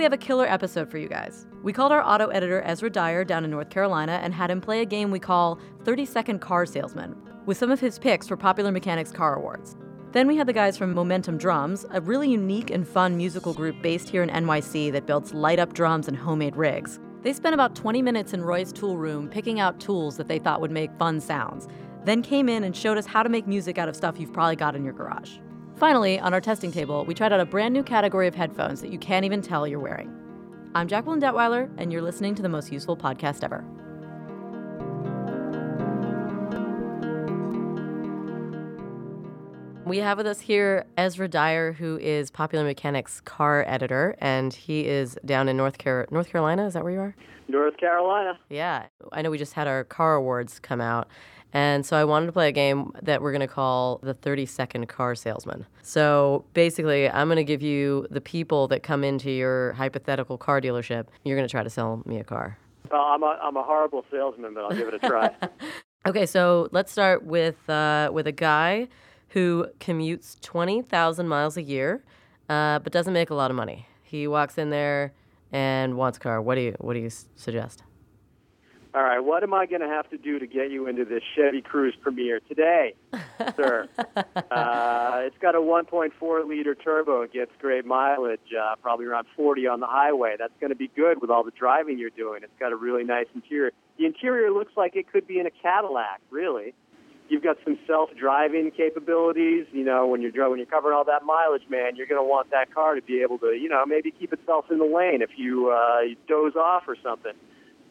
we have a killer episode for you guys. We called our auto editor Ezra Dyer down in North Carolina and had him play a game we call 30 Second Car Salesman with some of his picks for Popular Mechanics Car Awards. Then we had the guys from Momentum Drums, a really unique and fun musical group based here in NYC that builds light up drums and homemade rigs. They spent about 20 minutes in Roy's tool room picking out tools that they thought would make fun sounds, then came in and showed us how to make music out of stuff you've probably got in your garage. Finally, on our testing table, we tried out a brand new category of headphones that you can't even tell you're wearing. I'm Jacqueline Detweiler, and you're listening to the most useful podcast ever. We have with us here Ezra Dyer, who is Popular Mechanics car editor, and he is down in North, Car- North Carolina. Is that where you are? North Carolina. Yeah. I know we just had our car awards come out. And so I wanted to play a game that we're going to call the 30 second car salesman. So basically, I'm going to give you the people that come into your hypothetical car dealership. You're going to try to sell me a car. Well, I'm a, I'm a horrible salesman, but I'll give it a try. okay, so let's start with, uh, with a guy who commutes 20,000 miles a year, uh, but doesn't make a lot of money. He walks in there and wants a car. What do you What do you suggest? All right, what am I going to have to do to get you into this Chevy Cruze Premier today, sir? Uh, it's got a 1.4 liter turbo. It gets great mileage, uh, probably around 40 on the highway. That's going to be good with all the driving you're doing. It's got a really nice interior. The interior looks like it could be in a Cadillac, really you've got some self-driving capabilities. You know, when you're when you're covering all that mileage, man, you're going to want that car to be able to, you know, maybe keep itself in the lane if you, uh, you doze off or something.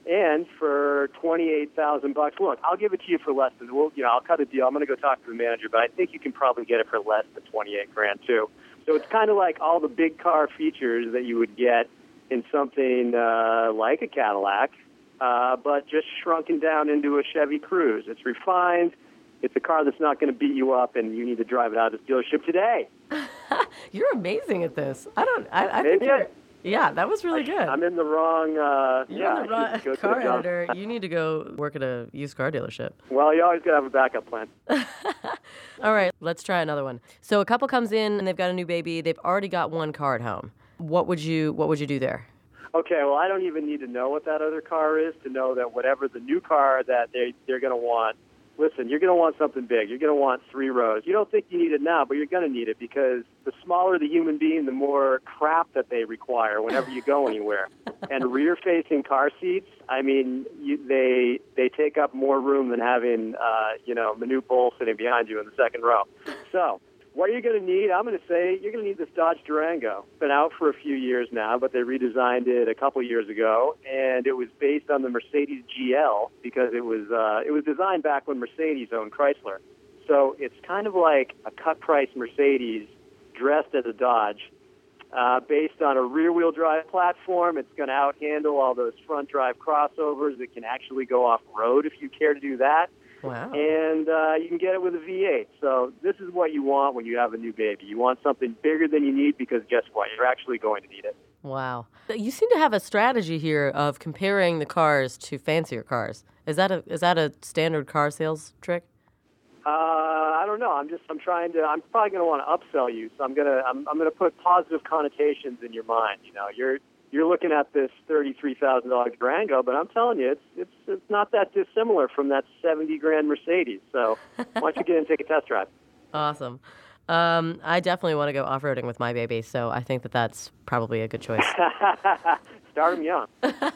And for twenty-eight thousand bucks, look, I'll give it to you for less than. Well, you know, I'll cut a deal. I'm going to go talk to the manager, but I think you can probably get it for less than twenty-eight grand too. So it's kind of like all the big car features that you would get in something uh, like a Cadillac, uh, but just shrunken down into a Chevy Cruze. It's refined it's a car that's not going to beat you up, and you need to drive it out of the dealership today. you're amazing at this. I don't. I, I Maybe think yeah, that was really good. I'm in the wrong. Uh, you're yeah, in the wrong car editor. You need to go work at a used car dealership. Well, you always got to have a backup plan. All right, let's try another one. So a couple comes in and they've got a new baby. They've already got one car at home. What would you What would you do there? Okay, well, I don't even need to know what that other car is to know that whatever the new car that they they're going to want listen, you're going to want something big. You're going to want three rows. You don't think you need it now, but you're going to need it because the smaller the human being, the more crap that they require whenever you go anywhere. and rear-facing car seats, I mean, you, they they take up more room than having, uh, you know, Manute Bol sitting behind you in the second row. So what are you going to need? I'm going to say you're going to need this Dodge Durango. Been out for a few years now, but they redesigned it a couple years ago, and it was based on the Mercedes GL because it was uh, it was designed back when Mercedes owned Chrysler. So it's kind of like a cut price Mercedes dressed as a Dodge, uh, based on a rear wheel drive platform. It's going to outhandle all those front drive crossovers. It can actually go off road if you care to do that. Wow. And uh, you can get it with a V8. So this is what you want when you have a new baby. You want something bigger than you need because guess what? You're actually going to need it. Wow. You seem to have a strategy here of comparing the cars to fancier cars. Is that a is that a standard car sales trick? Uh, I don't know. I'm just I'm trying to. I'm probably going to want to upsell you. So I'm gonna I'm, I'm going to put positive connotations in your mind. You know, you're you're looking at this thirty-three thousand dollar Durango, but I'm telling you, it's it's it's not that dissimilar from that seventy grand Mercedes. So why don't you get in and take a test drive? Awesome. Um, I definitely want to go off roading with my baby, so I think that that's probably a good choice. Start them young.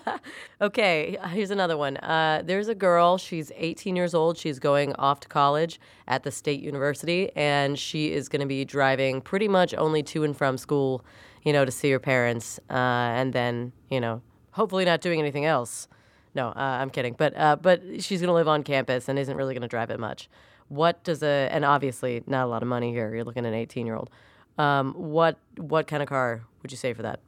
okay, here's another one. Uh, there's a girl. She's 18 years old. She's going off to college at the state university, and she is going to be driving pretty much only to and from school you know, to see your parents, uh, and then, you know, hopefully not doing anything else. No, uh, I'm kidding. But uh, but she's going to live on campus and isn't really going to drive it much. What does a and obviously not a lot of money here. You're looking at an 18 year old. Um, what what kind of car would you say for that?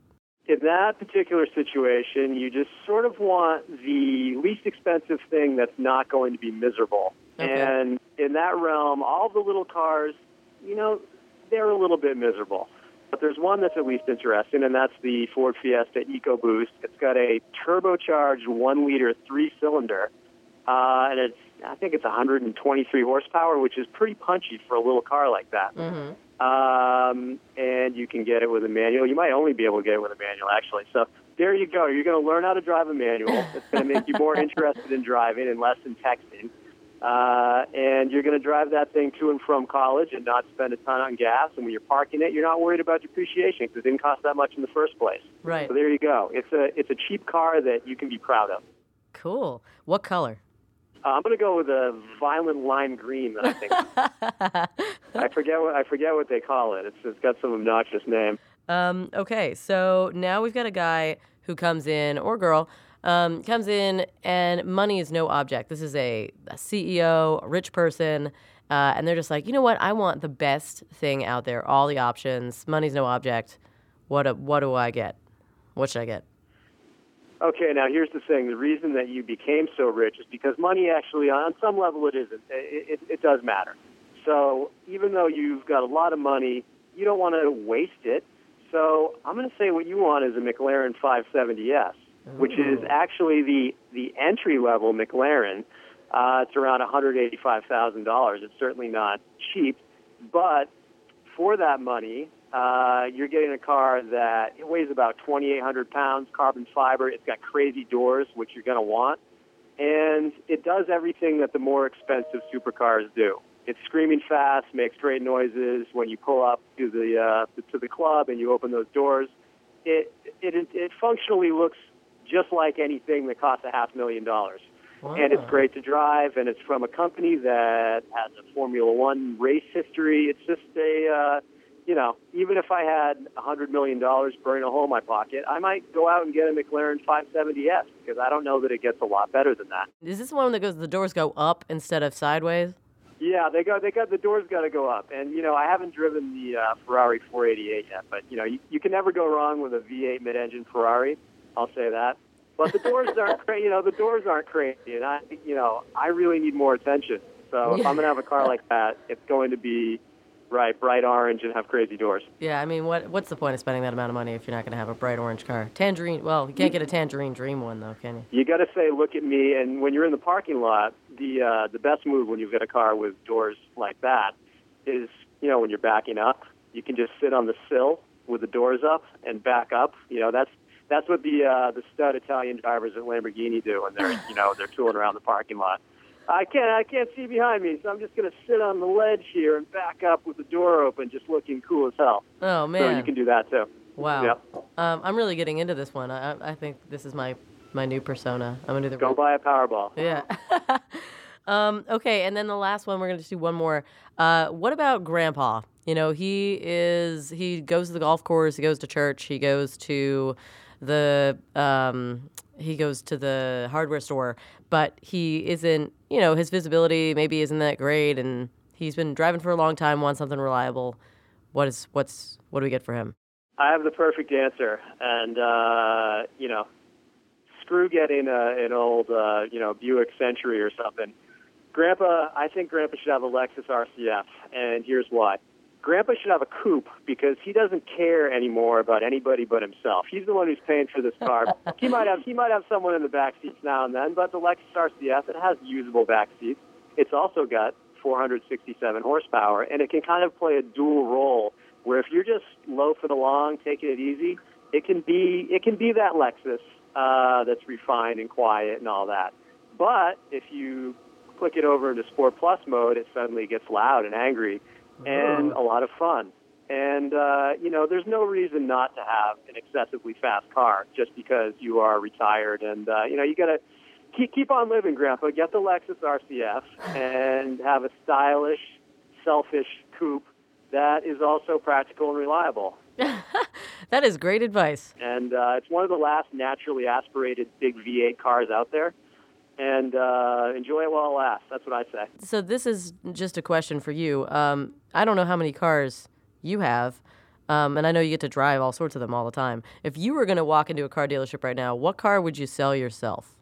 In that particular situation, you just sort of want the least expensive thing that's not going to be miserable. Okay. And in that realm, all the little cars, you know, they're a little bit miserable. But there's one that's at least interesting, and that's the Ford Fiesta EcoBoost. It's got a turbocharged one liter three cylinder, uh, and it's I think it's 123 horsepower, which is pretty punchy for a little car like that. Mm-hmm. Um, and you can get it with a manual. You might only be able to get it with a manual, actually. So there you go. You're going to learn how to drive a manual. It's going to make you more interested in driving and less in texting. Uh, and you're going to drive that thing to and from college and not spend a ton on gas. And when you're parking it, you're not worried about depreciation because it didn't cost that much in the first place. Right. So there you go. It's a it's a cheap car that you can be proud of. Cool. What color? Uh, I'm going to go with a violent lime green. That I think I forget what I forget what they call it. It's it's got some obnoxious name. Um, okay, so now we've got a guy who comes in, or girl, um, comes in, and money is no object. This is a, a CEO, a rich person, uh, and they're just like, you know what? I want the best thing out there, all the options. Money's no object. What, a, what do I get? What should I get? Okay, now here's the thing. The reason that you became so rich is because money actually, on some level, it isn't. It, it, it does matter. So even though you've got a lot of money, you don't want to waste it. So I'm going to say what you want is a McLaren 570S, which is actually the the entry level McLaren. Uh, it's around $185,000. It's certainly not cheap, but for that money, uh, you're getting a car that it weighs about 2,800 pounds, carbon fiber. It's got crazy doors, which you're going to want, and it does everything that the more expensive supercars do. It's screaming fast, makes great noises when you pull up to the uh, to the club and you open those doors. It it it functionally looks just like anything that costs a half million dollars. And it's great to drive, and it's from a company that has a Formula One race history. It's just a, uh, you know, even if I had a hundred million dollars burning a hole in my pocket, I might go out and get a McLaren 570S because I don't know that it gets a lot better than that. Is this one that goes, the doors go up instead of sideways? Yeah, they got they got the doors got to go up, and you know I haven't driven the uh, Ferrari 488 yet, but you know you, you can never go wrong with a V8 mid-engine Ferrari. I'll say that. But the doors aren't crazy. You know the doors aren't crazy, and I you know I really need more attention. So if I'm gonna have a car like that, it's going to be right bright orange and have crazy doors. Yeah, I mean, what what's the point of spending that amount of money if you're not going to have a bright orange car? Tangerine, well, you can't get a tangerine dream one though, can you? You got to say, look at me. And when you're in the parking lot, the uh, the best move when you've got a car with doors like that is, you know, when you're backing up, you can just sit on the sill with the doors up and back up. You know, that's that's what the uh, the stud Italian drivers at Lamborghini do when they're you know they're tooling around the parking lot. I can't I can't see behind me, so I'm just gonna sit on the ledge here and back up with the door open, just looking cool as hell. Oh So man, you can do that too. wow. Um, I'm really getting into this one. I, I- think this is my my new persona. I'm gonna do the Go buy a Powerball. Yeah. um, okay, and then the last one, we're going to just do one more. Uh, what about Grandpa? You know, he is, he goes to the golf course, he goes to church, he goes to the, um, he goes to the hardware store, but he isn't, you know, his visibility maybe isn't that great, and he's been driving for a long time, wants something reliable. What is, what's, what do we get for him? I have the perfect answer, and uh, you know, screw getting a, an old, uh, you know, Buick Century or something. Grandpa, I think Grandpa should have a Lexus RCF, and here's why. Grandpa should have a coupe because he doesn't care anymore about anybody but himself. He's the one who's paying for this car. he might have he might have someone in the back seats now and then, but the Lexus RCF it has usable back seats. It's also got 467 horsepower, and it can kind of play a dual role where if you're just loafing along, taking it easy, it can be it can be that Lexus uh, that's refined and quiet and all that. But if you click it over into Sport Plus mode, it suddenly gets loud and angry and a lot of fun. And uh, you know, there's no reason not to have an excessively fast car just because you are retired. And uh, you know, you got to keep keep on living, Grandpa. Get the Lexus RCF and have a stylish, selfish coupe that is also practical and reliable. That is great advice. And uh, it's one of the last naturally aspirated big V8 cars out there. And uh, enjoy it while it lasts. That's what I say. So this is just a question for you. Um, I don't know how many cars you have, um, and I know you get to drive all sorts of them all the time. If you were going to walk into a car dealership right now, what car would you sell yourself?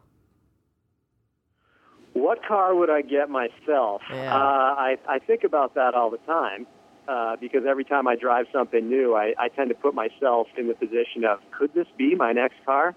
What car would I get myself? Yeah. Uh, I, I think about that all the time uh, because every time I drive something new, I, I tend to put myself in the position of, could this be my next car?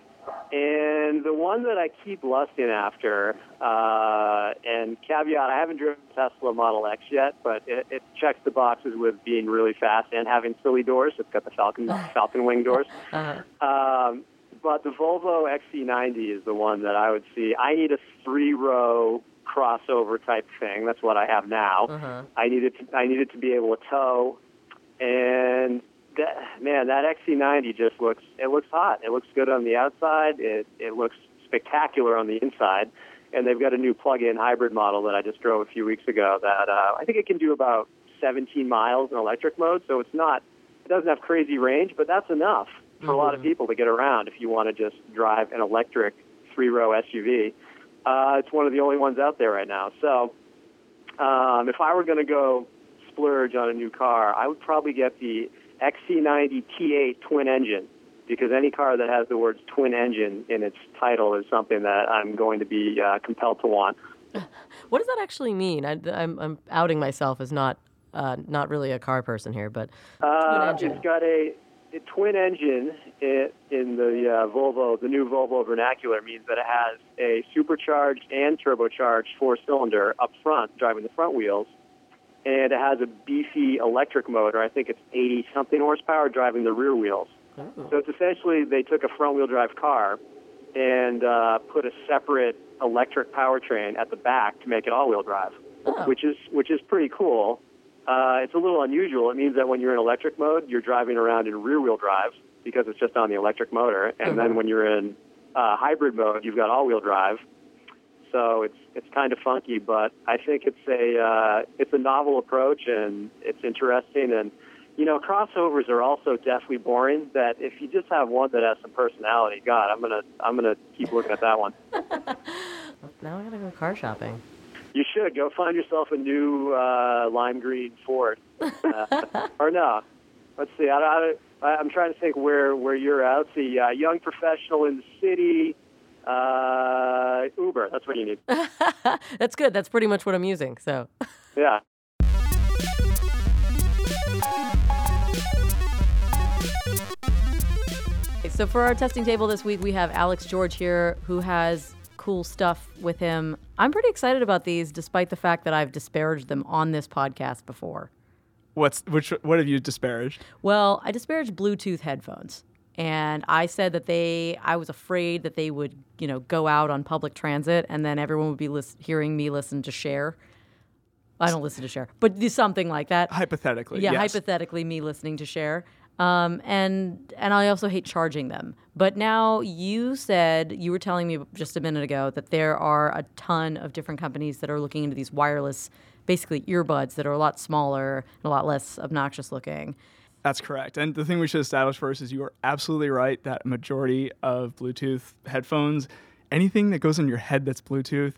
And the one that I keep lusting after, uh, and caveat, I haven't driven a Tesla Model X yet, but it, it checks the boxes with being really fast and having silly doors. It's got the Falcon Falcon wing doors. Uh-huh. Um, but the Volvo XC90 is the one that I would see. I need a three-row crossover type thing. That's what I have now. Uh-huh. I needed to, I needed to be able to tow, and that, man, that XC90 just looks it looks hot. It looks good on the outside. It it looks spectacular on the inside. And they've got a new plug-in hybrid model that I just drove a few weeks ago. That uh, I think it can do about 17 miles in electric mode. So it's not it doesn't have crazy range, but that's enough for a lot of people to get around if you want to just drive an electric three-row SUV. Uh, it's one of the only ones out there right now. So um, if I were going to go splurge on a new car, I would probably get the XC90 T8 twin engine because any car that has the words twin engine in its title is something that I'm going to be uh, compelled to want. What does that actually mean? I, I'm, I'm outing myself as not uh, not really a car person here, but Uh. It's got a, a twin engine in, in the uh, Volvo. The new Volvo vernacular means that it has a supercharged and turbocharged four-cylinder up front, driving the front wheels, and it has a beefy electric motor. I think it's 80 something horsepower, driving the rear wheels. So it's essentially they took a front-wheel drive car and uh, put a separate electric powertrain at the back to make it all-wheel drive, Oh. which is which is pretty cool. Uh, it's a little unusual. It means that when you're in electric mode, you're driving around in rear-wheel drive because it's just on the electric motor, and then when you're in uh, hybrid mode, you've got all-wheel drive. So it's it's kind of funky, but I think it's a uh, it's a novel approach and it's interesting. And you know, crossovers are also deathly boring. That if you just have one that has some personality, God, I'm gonna I'm gonna keep looking at that one. now I gotta go car shopping. You should go find yourself a new uh, lime green Ford, uh, or no? Let's see. I, I, I'm trying to think where where you're at. Let's see. Uh, young professional in the city. Uh, Uber. That's what you need. That's good. That's pretty much what I'm using. So. Yeah. So for our testing table this week, we have Alex George here, who has cool stuff with him. I'm pretty excited about these, despite the fact that I've disparaged them on this podcast before. What's which? What have you disparaged? Well, I disparaged Bluetooth headphones. And I said that they, I was afraid that they would, you know, go out on public transit and then everyone would be lis- hearing me listen to Cher. I don't listen to Cher, but something like that. Hypothetically, Yeah, yes. hypothetically, me listening to Cher. Um, and and I also hate charging them. But now you said you were telling me just a minute ago that there are a ton of different companies that are looking into these wireless, basically earbuds that are a lot smaller and a lot less obnoxious looking. That's correct. And the thing we should establish first is you are absolutely right that majority of Bluetooth headphones, anything that goes in your head that's Bluetooth,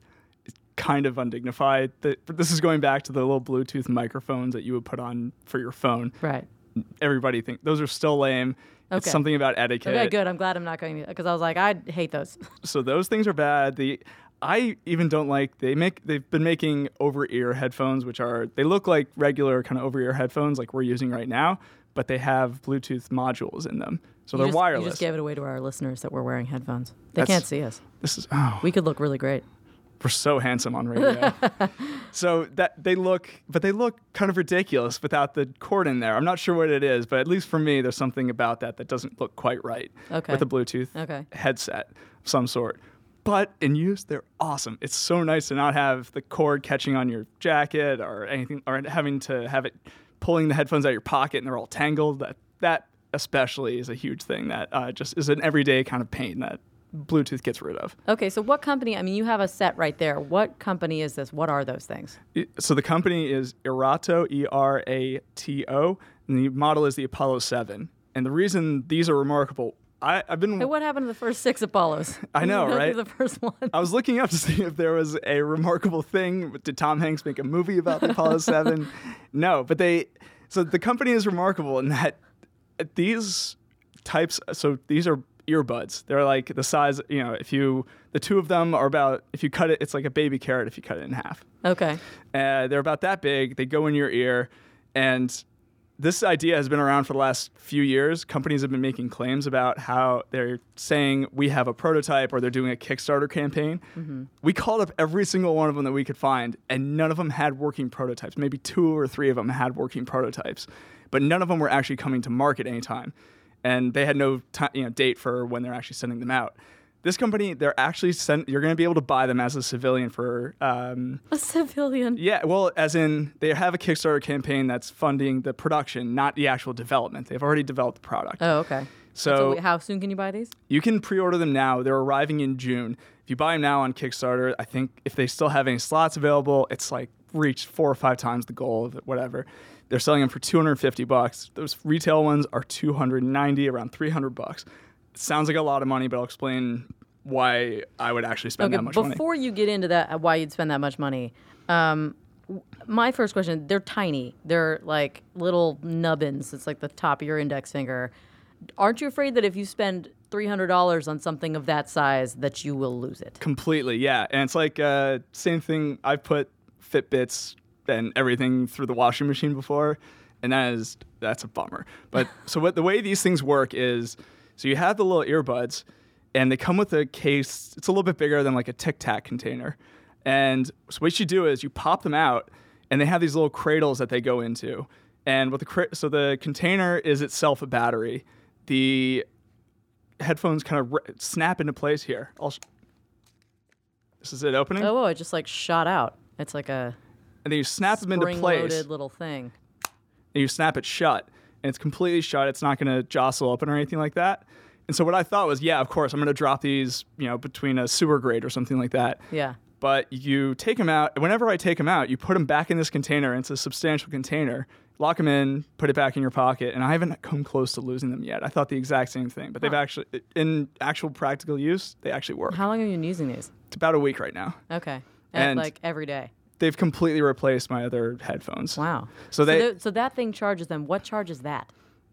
is kind of undignified. This is going back to the little Bluetooth microphones that you would put on for your phone. Right. Everybody think those are still lame. Okay. It's something about etiquette. Okay, good. I'm glad I'm not going to because I was like, I hate those. so those things are bad. The I even don't like they make they've been making over ear headphones which are they look like regular kind of over ear headphones like we're using right now, but they have Bluetooth modules in them. So You they're just, wireless. You just gave it away to our listeners that we're wearing headphones. They That's- can't see us. this is oh, We could look really great. we're so handsome on radio. so that they look but they look kind of ridiculous without the cord in there. I'm not sure what it is, but at least for me there's something about that that doesn't look quite right Okay. with a Bluetooth Okay. headset of some sort. But in use, they're awesome. It's so nice to not have the cord catching on your jacket or anything, or having to have it pulling the headphones out of your pocket and they're all tangled. That that especially is a huge thing that uh, just is an everyday kind of pain that Bluetooth gets rid of. Okay, so what company? I mean, you have a set right there. What company is this? What are those things? So the company is Erato, E R A T O, and the model is the Apollo 7. And the reason these are remarkable, I, I've been Hey, what happened to the first six Apollos? I know, You go through right? The first one. I was looking up to see if there was a remarkable thing. Did Tom Hanks make a movie about the Apollo 7? No, but they. So the company is remarkable in that these types. So these are earbuds. They're like the size. You know, if you the two of them are about. If you cut it, it's like a baby carrot. If you cut it in half, Okay. uh, they're about that big. They go in your ear, and this idea has been around for the last few years. Companies have been making claims about how they're saying we have a prototype or they're doing a Kickstarter campaign. Mm-hmm. We called up every single one of them that we could find, and none of them had working prototypes. Maybe two or three of them had working prototypes, but none of them were actually coming to market anytime, and they had no ti you know date for when they're actually sending them out. This company, they're actually sent. You're going to be able to buy them as a civilian for um, A civilian. yeah, well, as in they have a Kickstarter campaign that's funding the production, not the actual development. They've already developed the product. Oh, okay. so wait, how soon can you buy these? you can pre-order them now. They're arriving in June. If you buy them now on Kickstarter, I think if they still have any slots available, it's like reached four or five times the goal of it, whatever. They're selling them for 250 bucks. Those retail ones are 290, around 300 bucks. Sounds like a lot of money, but I'll explain why I would actually spend Okay, that much money. before you get into that, why you'd spend that much money. Um, my first question: They're tiny. They're like little nubbins. It's like the top of your index finger. Aren't you afraid that if you spend three hundred dollars on something of that size, that you will lose it? Completely, yeah. And it's like uh, same thing. I've put Fitbits and everything through the washing machine before, and that is that's a bummer. But so what the way these things work is, so you have the little earbuds, and they come with a case. It's a little bit bigger than like a Tic Tac container, and so what you do is you pop them out, and they have these little cradles that they go into. And what the cra- so the container is itself a battery. The headphones kind of r- snap into place here. Sh- this is it opening, Oh, whoa! It just like shot out. It's like a and then you snap them into place, spring-loaded little thing. and you snap it shut, and it's completely shut. It's not going to jostle open or anything like that. And so what I thought was, yeah, of course, I'm going to drop these, you know, between a sewer grate or something like that. Yeah. But you take them out. Whenever I take them out, you put them back in this container. It's a substantial container. Lock them in, put it back in your pocket, and I haven't come close to losing them yet. I thought the exact same thing, but they've actually, in actual practical use, they actually work. How long have you been using these? It's about a week right now. Okay. And, And- like every day. They've completely replaced my other headphones. Wow. So they- th- so that thing charges them. What charges that?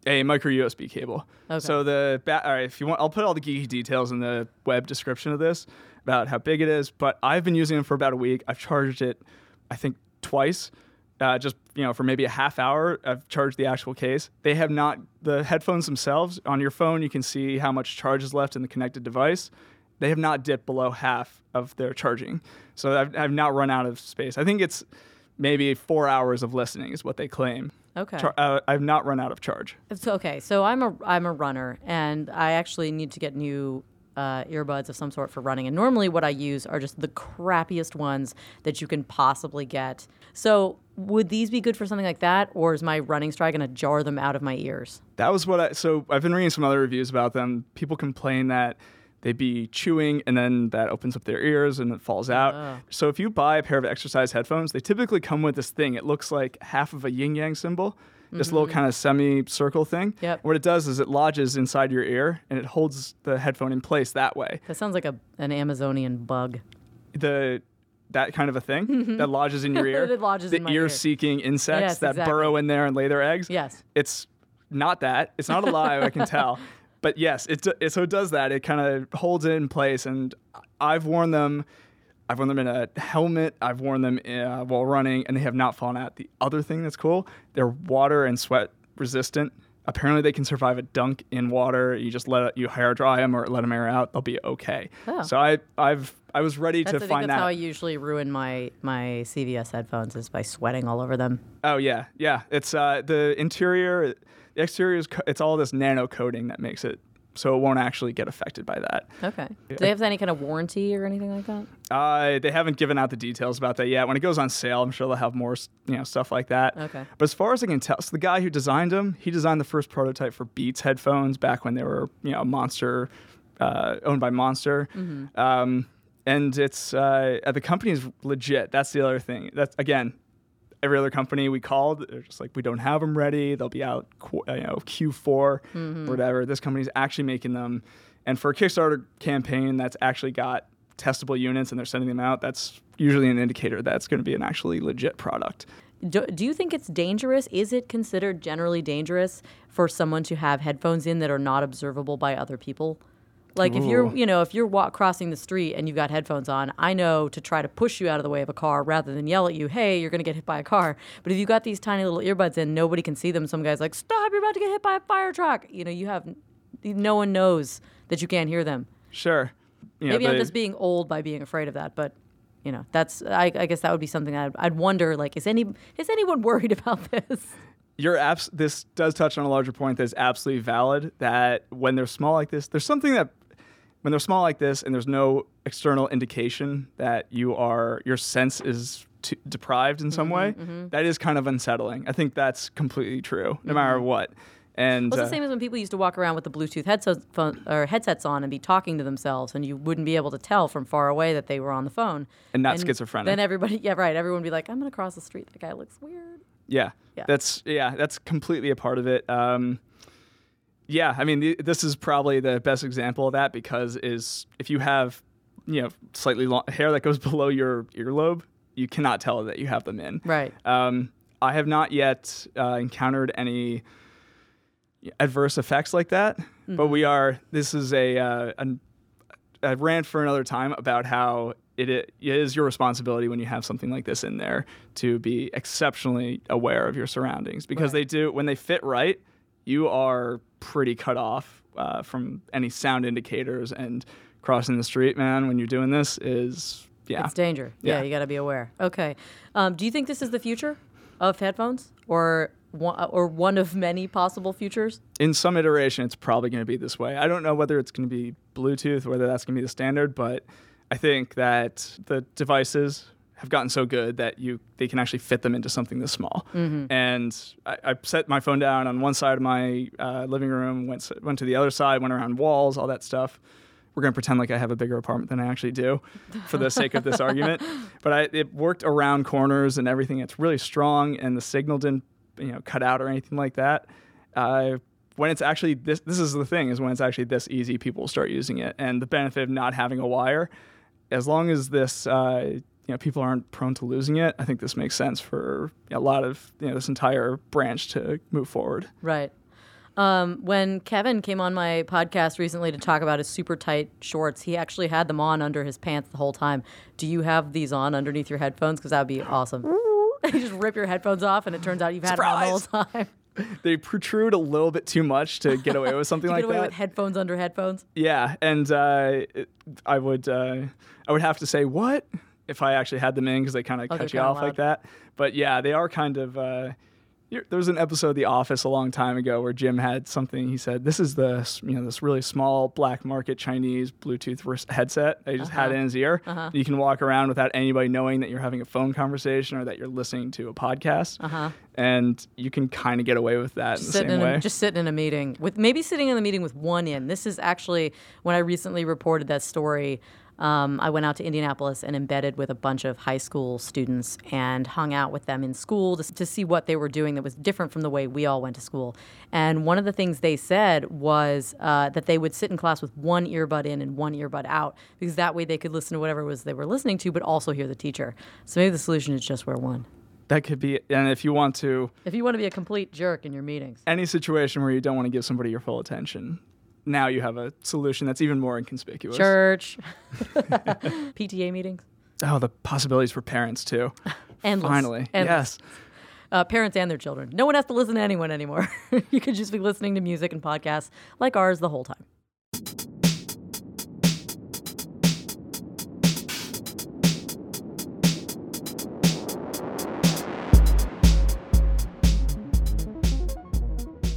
a micro USB cable. Okay. So the ba- all right, if you want, I'll put all the geeky details in the web description of this about how big it is. But I've been using it for about a week. I've charged it, I think, twice. Uh, just you know, for maybe a half hour, I've charged the actual case. They have not the headphones themselves on your phone. You can see how much charge is left in the connected device. They have not dipped below half of their charging, so I've, I've not run out of space. I think it's maybe four hours of listening is what they claim. Okay. Char- uh, I've not run out of charge. So okay, so I'm a I'm a runner, and I actually need to get new uh, earbuds of some sort for running. And normally, what I use are just the crappiest ones that you can possibly get. So would these be good for something like that, or is my running stride going to jar them out of my ears? That was what I. So I've been reading some other reviews about them. People complain that they be chewing and then that opens up their ears and it falls out. Oh. So if you buy a pair of exercise headphones, they typically come with this thing. It looks like half of a yin yang symbol, this little kind of semicircle thing. Mm-hmm. Yep. What it does is it lodges inside your ear and it holds the headphone in place that way. That sounds like a an Amazonian bug. The that kind of a thing that lodges in your ear. It lodges the in my ear. ear-seeking insects Yes, that exactly. burrow in there and lay their eggs. Yes. It's not that. It's not alive. I can tell. But yes, it, it so it does that. It kind of holds it in place. And I've worn them. I've worn them in a helmet. I've worn them uh, while running, and they have not fallen out. The other thing that's cool, they're water and sweat resistant. Apparently, they can survive a dunk in water. You just let it, you hair dry them or let them air out. They'll be okay. Oh. So I I've I was ready That's, to I think find that's that. how I usually ruin my my CVS headphones is by sweating all over them. Oh yeah, yeah. It's uh, the interior, the exterior is. Co- it's all this nano coating that makes it so it won't actually get affected by that. Okay. Do they have any kind of warranty or anything like that? Uh, they haven't given out the details about that yet. When it goes on sale, I'm sure they'll have more, you know, stuff like that. Okay. But as far as I can tell, so the guy who designed them, he designed the first prototype for Beats headphones back when they were, you know, Monster, uh, owned by Monster. Mm-hmm. Um, and it's uh, the company's legit. That's the other thing. That's again, every other company we called, they're just like, we don't have them ready. They'll be out, uh, you know, Q4, Mm-hmm. whatever. This company's actually making them. And for a Kickstarter campaign that's actually got testable units and they're sending them out, that's usually an indicator that's going to be an actually legit product. Do, do you think it's dangerous? Is it considered generally dangerous for someone to have headphones in that are not observable by other people? Like if you're, you know, if you're walk crossing the street and you've got headphones on, I know to try to push you out of the way of a car rather than yell at you, "Hey, you're going to get hit by a car." But if you've got these tiny little earbuds in, nobody can see them. Some guy's like, "Stop! You're about to get hit by a fire truck." You know, you have no one knows that you can't hear them. Sure. You know, Maybe I'm just being old by being afraid of that, but you know, that's I, I guess that would be something I'd, I'd wonder. Like, is any is anyone worried about this? your apps this does touch on a larger point that's absolutely valid that when they're small like this there's something that when they're small like this and there's no external indication that you are your sense is t- deprived in some way that is kind of unsettling i think that's completely true no matter what and Well, it's uh, the same as when people used to walk around with the Bluetooth headsets or headsets on and be talking to themselves, and you wouldn't be able to tell from far away that they were on the phone. And not schizophrenic. Then everybody, yeah, right. Everyone would be like, "I'm going to cross the street. That guy looks weird." Yeah, Yeah. that's yeah, that's completely a part of it. Um, yeah, I mean, th- this is probably the best example of that because is if you have, you know, slightly long hair that goes below your earlobe, you cannot tell that you have them in. Right. Um, I have not yet uh, encountered any adverse effects like that, but we are. This is a, uh, a rant for another time about how it, it is your responsibility when you have something like this in there to be exceptionally aware of your surroundings because Right. they do when they fit right, you are pretty cut off uh, from any sound indicators and crossing the street, man. When you're doing this, is yeah. It's danger. Yeah, Yeah. you got to be aware. Okay. Um, do you think this is the future of headphones, or one, or one of many possible futures? in some iteration, it's probably going to be this way. I don't know whether it's going to be Bluetooth, whether that's going to be the standard, but I think that the devices have gotten so good that you they can actually fit them into something this small. And I, I set my phone down on one side of my uh, living room, went went to the other side, went around walls, all that stuff. We're gonna pretend like I have a bigger apartment than I actually do, for the sake of this argument. But I, it worked around corners and everything. It's really strong, and the signal didn't, you know, cut out or anything like that. Uh, when it's actually this, this is the thing is when it's actually this easy, people will start using it. And the benefit of not having a wire, as long as this, uh, you know, people aren't prone to losing it, I think this makes sense for a lot of you know this entire branch to move forward. Right. Um, when Kevin came on my podcast recently to talk about his super tight shorts, he actually had them on under his pants the whole time. Do you have these on underneath your headphones? Because that would be awesome. you just rip your headphones off, and it turns out you've had them on the whole time. They protrude a little bit too much to get away with something like get away that. with headphones under headphones. Yeah, and uh, I would uh, I would have to say what if I actually had them in because they kind of Oh, cut you off like that. But yeah, they are kind of. Uh, there was an episode of The Office a long time ago where Jim had something. He said, "This is the you know this really small black market Chinese Bluetooth headset that he just Uh-huh. had in his ear. You can walk around without anybody knowing that you're having a phone conversation or that you're listening to a podcast, Uh-huh. and you can kind of get away with that in the same in way." a, just sitting in a meeting with maybe sitting in the meeting with one in. This is actually when I recently reported that story. Um, I went out to Indianapolis and embedded with a bunch of high school students and hung out with them in school to, to see what they were doing that was different from the way we all went to school. And one of the things they said was uh, that they would sit in class with one earbud in and one earbud out because that way they could listen to whatever it was they were listening to, but also hear the teacher. So maybe the solution is just wear one. that could be, and if you want to. If you want to be a complete jerk in your meetings. any situation where you don't want to give somebody your full attention, now you have a solution that's even more inconspicuous. church, PTA meetings, Oh, the possibilities for parents too. endless. Finally, Endless. yes. Uh, parents and their children. No one has to listen to anyone anymore. you could just be listening to music and podcasts like ours the whole time.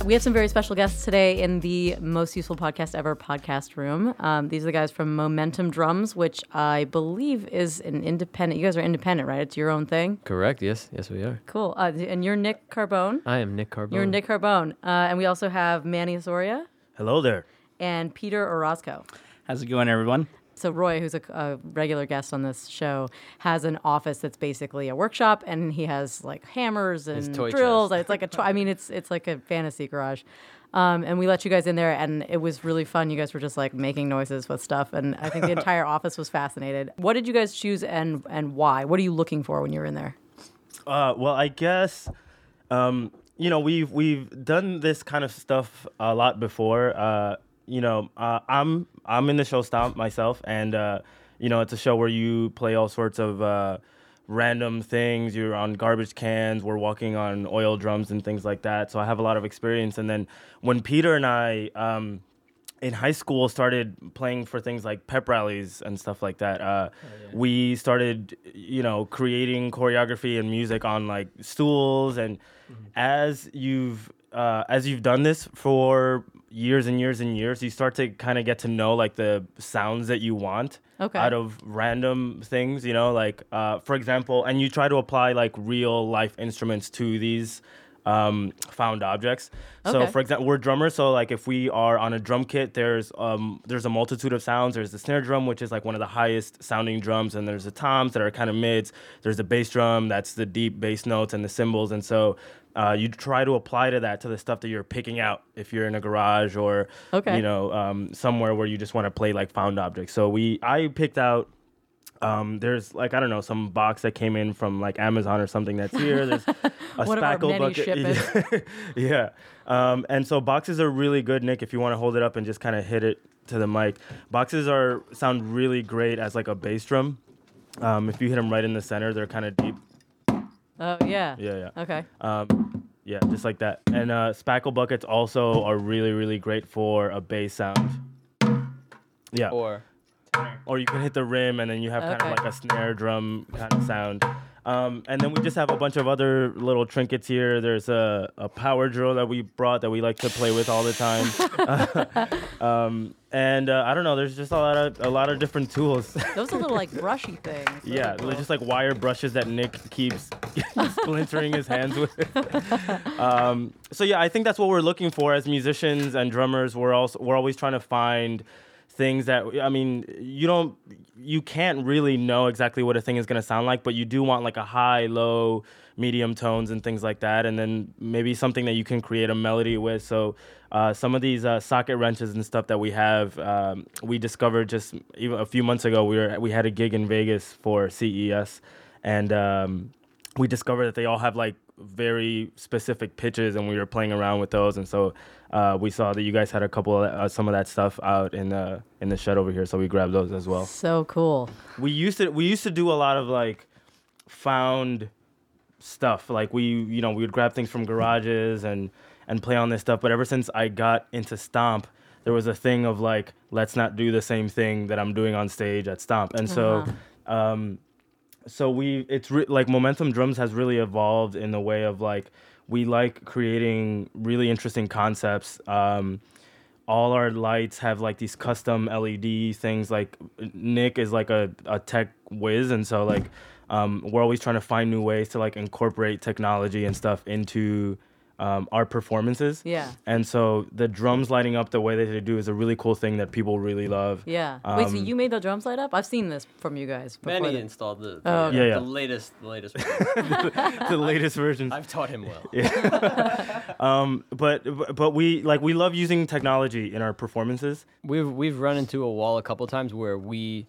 We have some very special guests today in the most useful podcast ever podcast room. Um, these are the guys from Momentum Drums, which I believe is an independent. You guys are independent, right? It's your own thing. Correct. Yes. Yes, we are. Cool. Uh, and you're Nick Carbone. I am Nick Carbone. You're Nick Carbone. Uh, and we also have Manny Asoria Hello there. and Peter Orozco. How's it going, everyone? So Roy, who's a, a regular guest on this show, has an office that's basically a workshop, and he has like hammers and drills. chest. It's like a, toy, I mean, it's it's like a fantasy garage. Um, and we let you guys in there, and it was really fun. You guys were just like making noises with stuff, and I think the entire office was fascinated. What did you guys choose, and and why? What are you looking for when you're in there? Uh, well, I guess, um, you know, we've we've done this kind of stuff a lot before. Uh, you know, uh, I'm I'm in the show Stomp myself, and uh, you know, it's a show where you play all sorts of uh, random things. You're on garbage cans. We're walking on oil drums and things like that. So I have a lot of experience. And then when Peter and I. Um, in high school started playing for things like pep rallies and stuff like that uh, we started you know creating choreography and music on like stools and as you've uh, as you've done this for years and years and years you start to kind of get to know like the sounds that you want Okay. out of random things you know like uh, for example and you try to apply like real life instruments to these um, found objects. So, Okay. for example, we're drummers. So, like, if we are on a drum kit, there's um, there's a multitude of sounds. There's the snare drum, which is like one of the highest sounding drums, and there's the toms that are kind of mids. There's the bass drum, that's the deep bass notes and the cymbals. And so, uh, you try to apply to that to the stuff that you're picking out if you're in a garage or Okay. you know um, somewhere where you just want to play like found objects. So we I picked out um, there's like I don't know some box that came in from like Amazon or something that's here. There's a One of our spackle many bucket. shipments. yeah. Um, and so boxes are really good, Nick. If you want to hold it up and just kind of hit it to the mic, boxes are sound really great as like a bass drum. Um, if you hit them right in the center, they're kind of deep. Oh yeah. Yeah, yeah. Okay. Um, yeah, just like that. And uh, spackle buckets also are really, really great for a bass sound. Yeah. Or or you can hit the rim and then you have kind Okay. of like a snare drum kind of sound. Um, and then we just have a bunch of other little trinkets here. There's a, a power drill that we brought that we like to play with all the time. um, and uh, I don't know. There's just a lot of a lot of different tools. Those are little like brushy things. Those yeah, cool. just like wire brushes that Nick keeps splintering his hands with. um, so yeah, I think that's what we're looking for as musicians and drummers. We're also we're always trying to find things that I mean, you don't you can't really know exactly what a thing is going to sound like, but you do want like a high, low, medium tones and things like that, and then maybe something that you can create a melody with. So uh, some of these uh, socket wrenches and stuff that we have, um, we discovered just even a few months ago. We were we had a gig in Vegas for CES, and um, we discovered that they all have like very specific pitches, and we were playing around with those, and so uh, we saw that you guys had a couple of uh, some of that stuff out in the in the shed over here, so we grabbed those as well. So cool. We used to we used to do a lot of like found stuff, like we you know we would grab things from garages and and play on this stuff, but ever since I got into Stomp. There was a thing of like, let's not do the same thing that I'm doing on stage at Stomp, and so um, so we it's re- like momentum drums has really evolved in the way of like we like creating really interesting concepts. Um all our lights have like these custom led things like nick is like a, a tech whiz and so like um, we're always trying to find new ways to like incorporate technology and stuff into um, our performances Yeah. and so the drums lighting up the way that they do is a really cool thing that people really love Yeah. Wait, so Um, you made the drums light up? I've seen this from you guys. before Manny the- installed the, Oh, the, Yeah, yeah. the latest the latest. version. the latest versions I've taught him well. um but but we like we love using technology in our performances We've we've run into a wall a couple times where we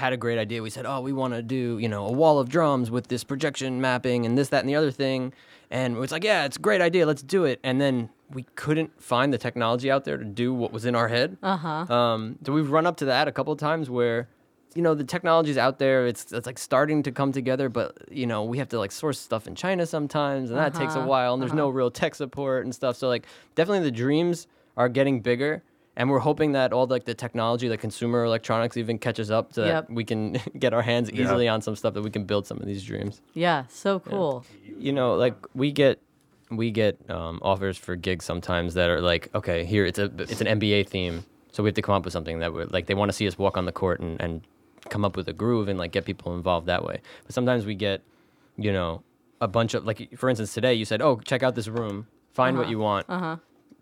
had a great idea. We said, "Oh, we want to do you know a wall of drums with this projection mapping and this, that, and the other thing," and it's like, "Yeah, it's a great idea. Let's do it." And then we couldn't find the technology out there to do what was in our head. Uh-huh. Um, so we've run up to that a couple of times where, you know, the technology's out there. It's it's like starting to come together, but you know, we have to like source stuff in China sometimes, and that takes a Uh-huh, while. And there's no real tech support and stuff. So like, definitely the dreams are getting bigger. And we're hoping that all like the technology, like consumer electronics, even catches up so Yep. that we can get our hands Yeah. easily on some stuff that we can build some of these dreams Yeah, so cool. you know, like we get we get um, offers for gigs sometimes that are like, okay, here it's a it's an NBA theme, so we have to come up with something that would like they want to see us walk on the court and, and come up with a groove and like get people involved that way. But sometimes we get, you know, a bunch of like for instance today you said, oh, check out this room, find what you want.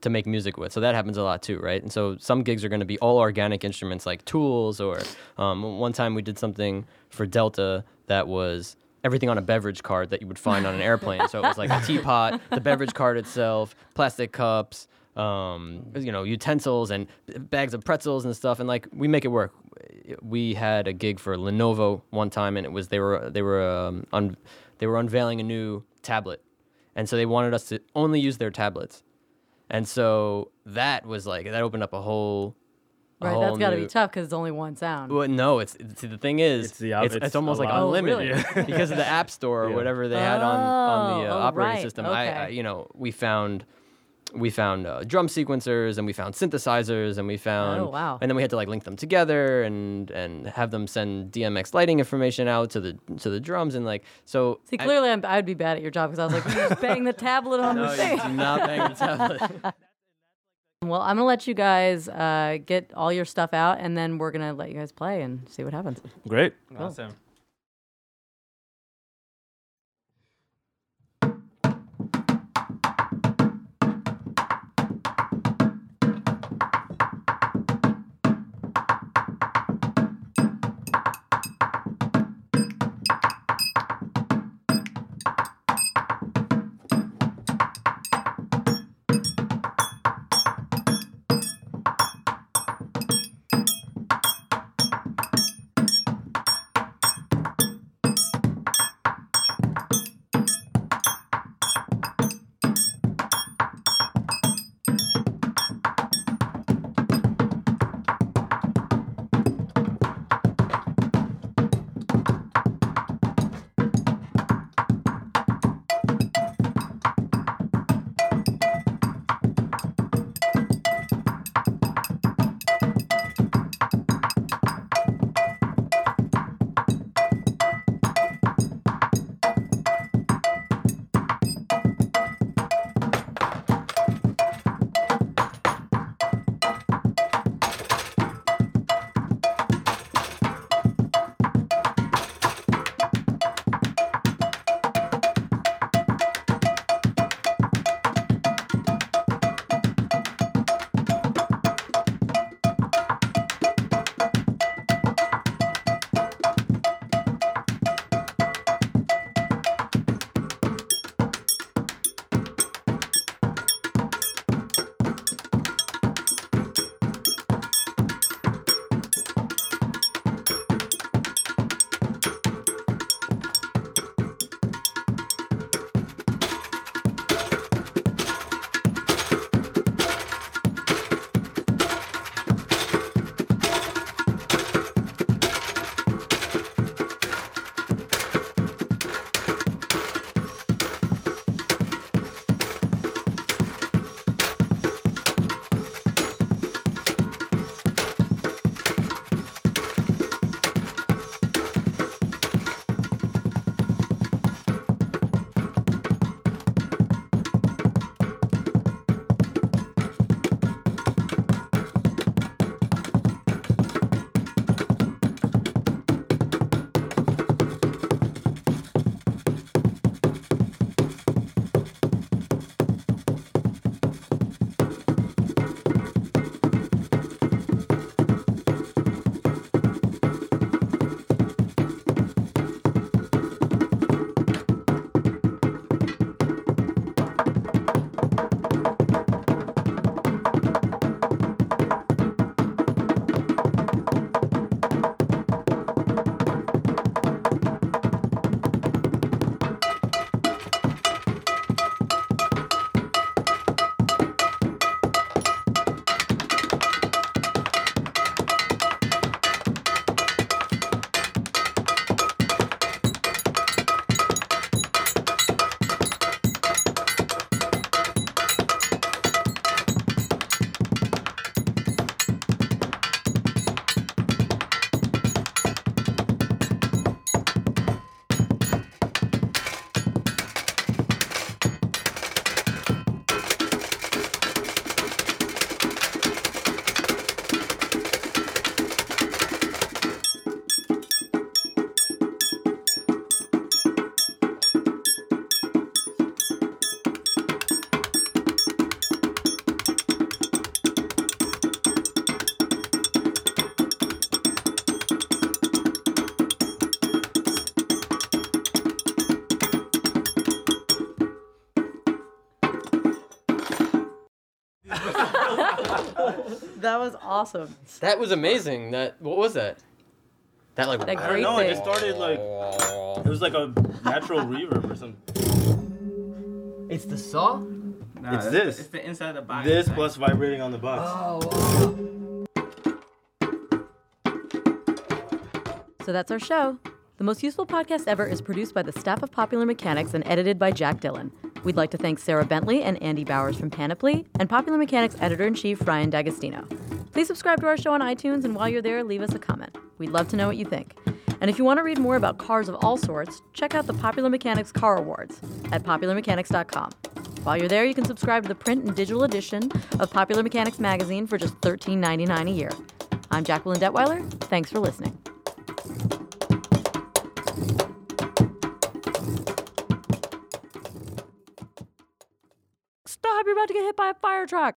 To make music with, so that happens a lot too, right? And so some gigs are going to be all organic instruments like tools, or um, one time we did something for Delta that was everything on a beverage cart that you would find on an airplane. So it was like a teapot, the beverage cart itself, plastic cups, um, you know, utensils and bags of pretzels and stuff. And like we make it work. We had a gig for Lenovo one time, and it was they were they were um, un, they were unveiling a new tablet, and so they wanted us to only use their tablets. And so that was like that opened up a whole. a Right, whole that's got to be tough because it's only one sound. Well, no, it's, it's the thing is, It's the it's, it's it's almost like lot. Oh, unlimited really? because of the app store or Yeah. whatever they had on on the uh, Oh, oh, operating right, system. I, I, okay. you know, we found we found uh, drum sequencers and we found synthesizers and we found Oh, wow. and then we had to like link them together and and have them send DMX lighting information out to the to the drums and like so. See, clearly I'm, I'd be bad at your job because I was like, you just bang the tablet on no, the you thing. do not bang the tablet. Well, I'm gonna let you guys uh, get all your stuff out, and then we're gonna let you guys play and see what happens. Great. Awesome. That was awesome. That was amazing. That what was that? That like That I don't great know. It thing. just started like it was like a natural reverb or something. It's the saw. Nah, It's this. It's the inside of the box. This plus vibrating on the box. Oh, so that's our show. The Most Useful Podcast Ever is produced by the staff of Popular Mechanics and edited by Jack Dillon. We'd like to thank Sarah Bentley and Andy Bowers from Panoply and Popular Mechanics editor in chief Ryan D'Agostino. Please subscribe to our show on iTunes, and while you're there, leave us a comment. We'd love to know what you think. And if you want to read more about cars of all sorts, check out the Popular Mechanics Car Awards at popularmechanics.com. While you're there, you can subscribe to the print and digital edition of Popular Mechanics magazine for just $13.99 a year. I'm Jacqueline Detwiler. Thanks for listening. You're about to get hit by a fire truck.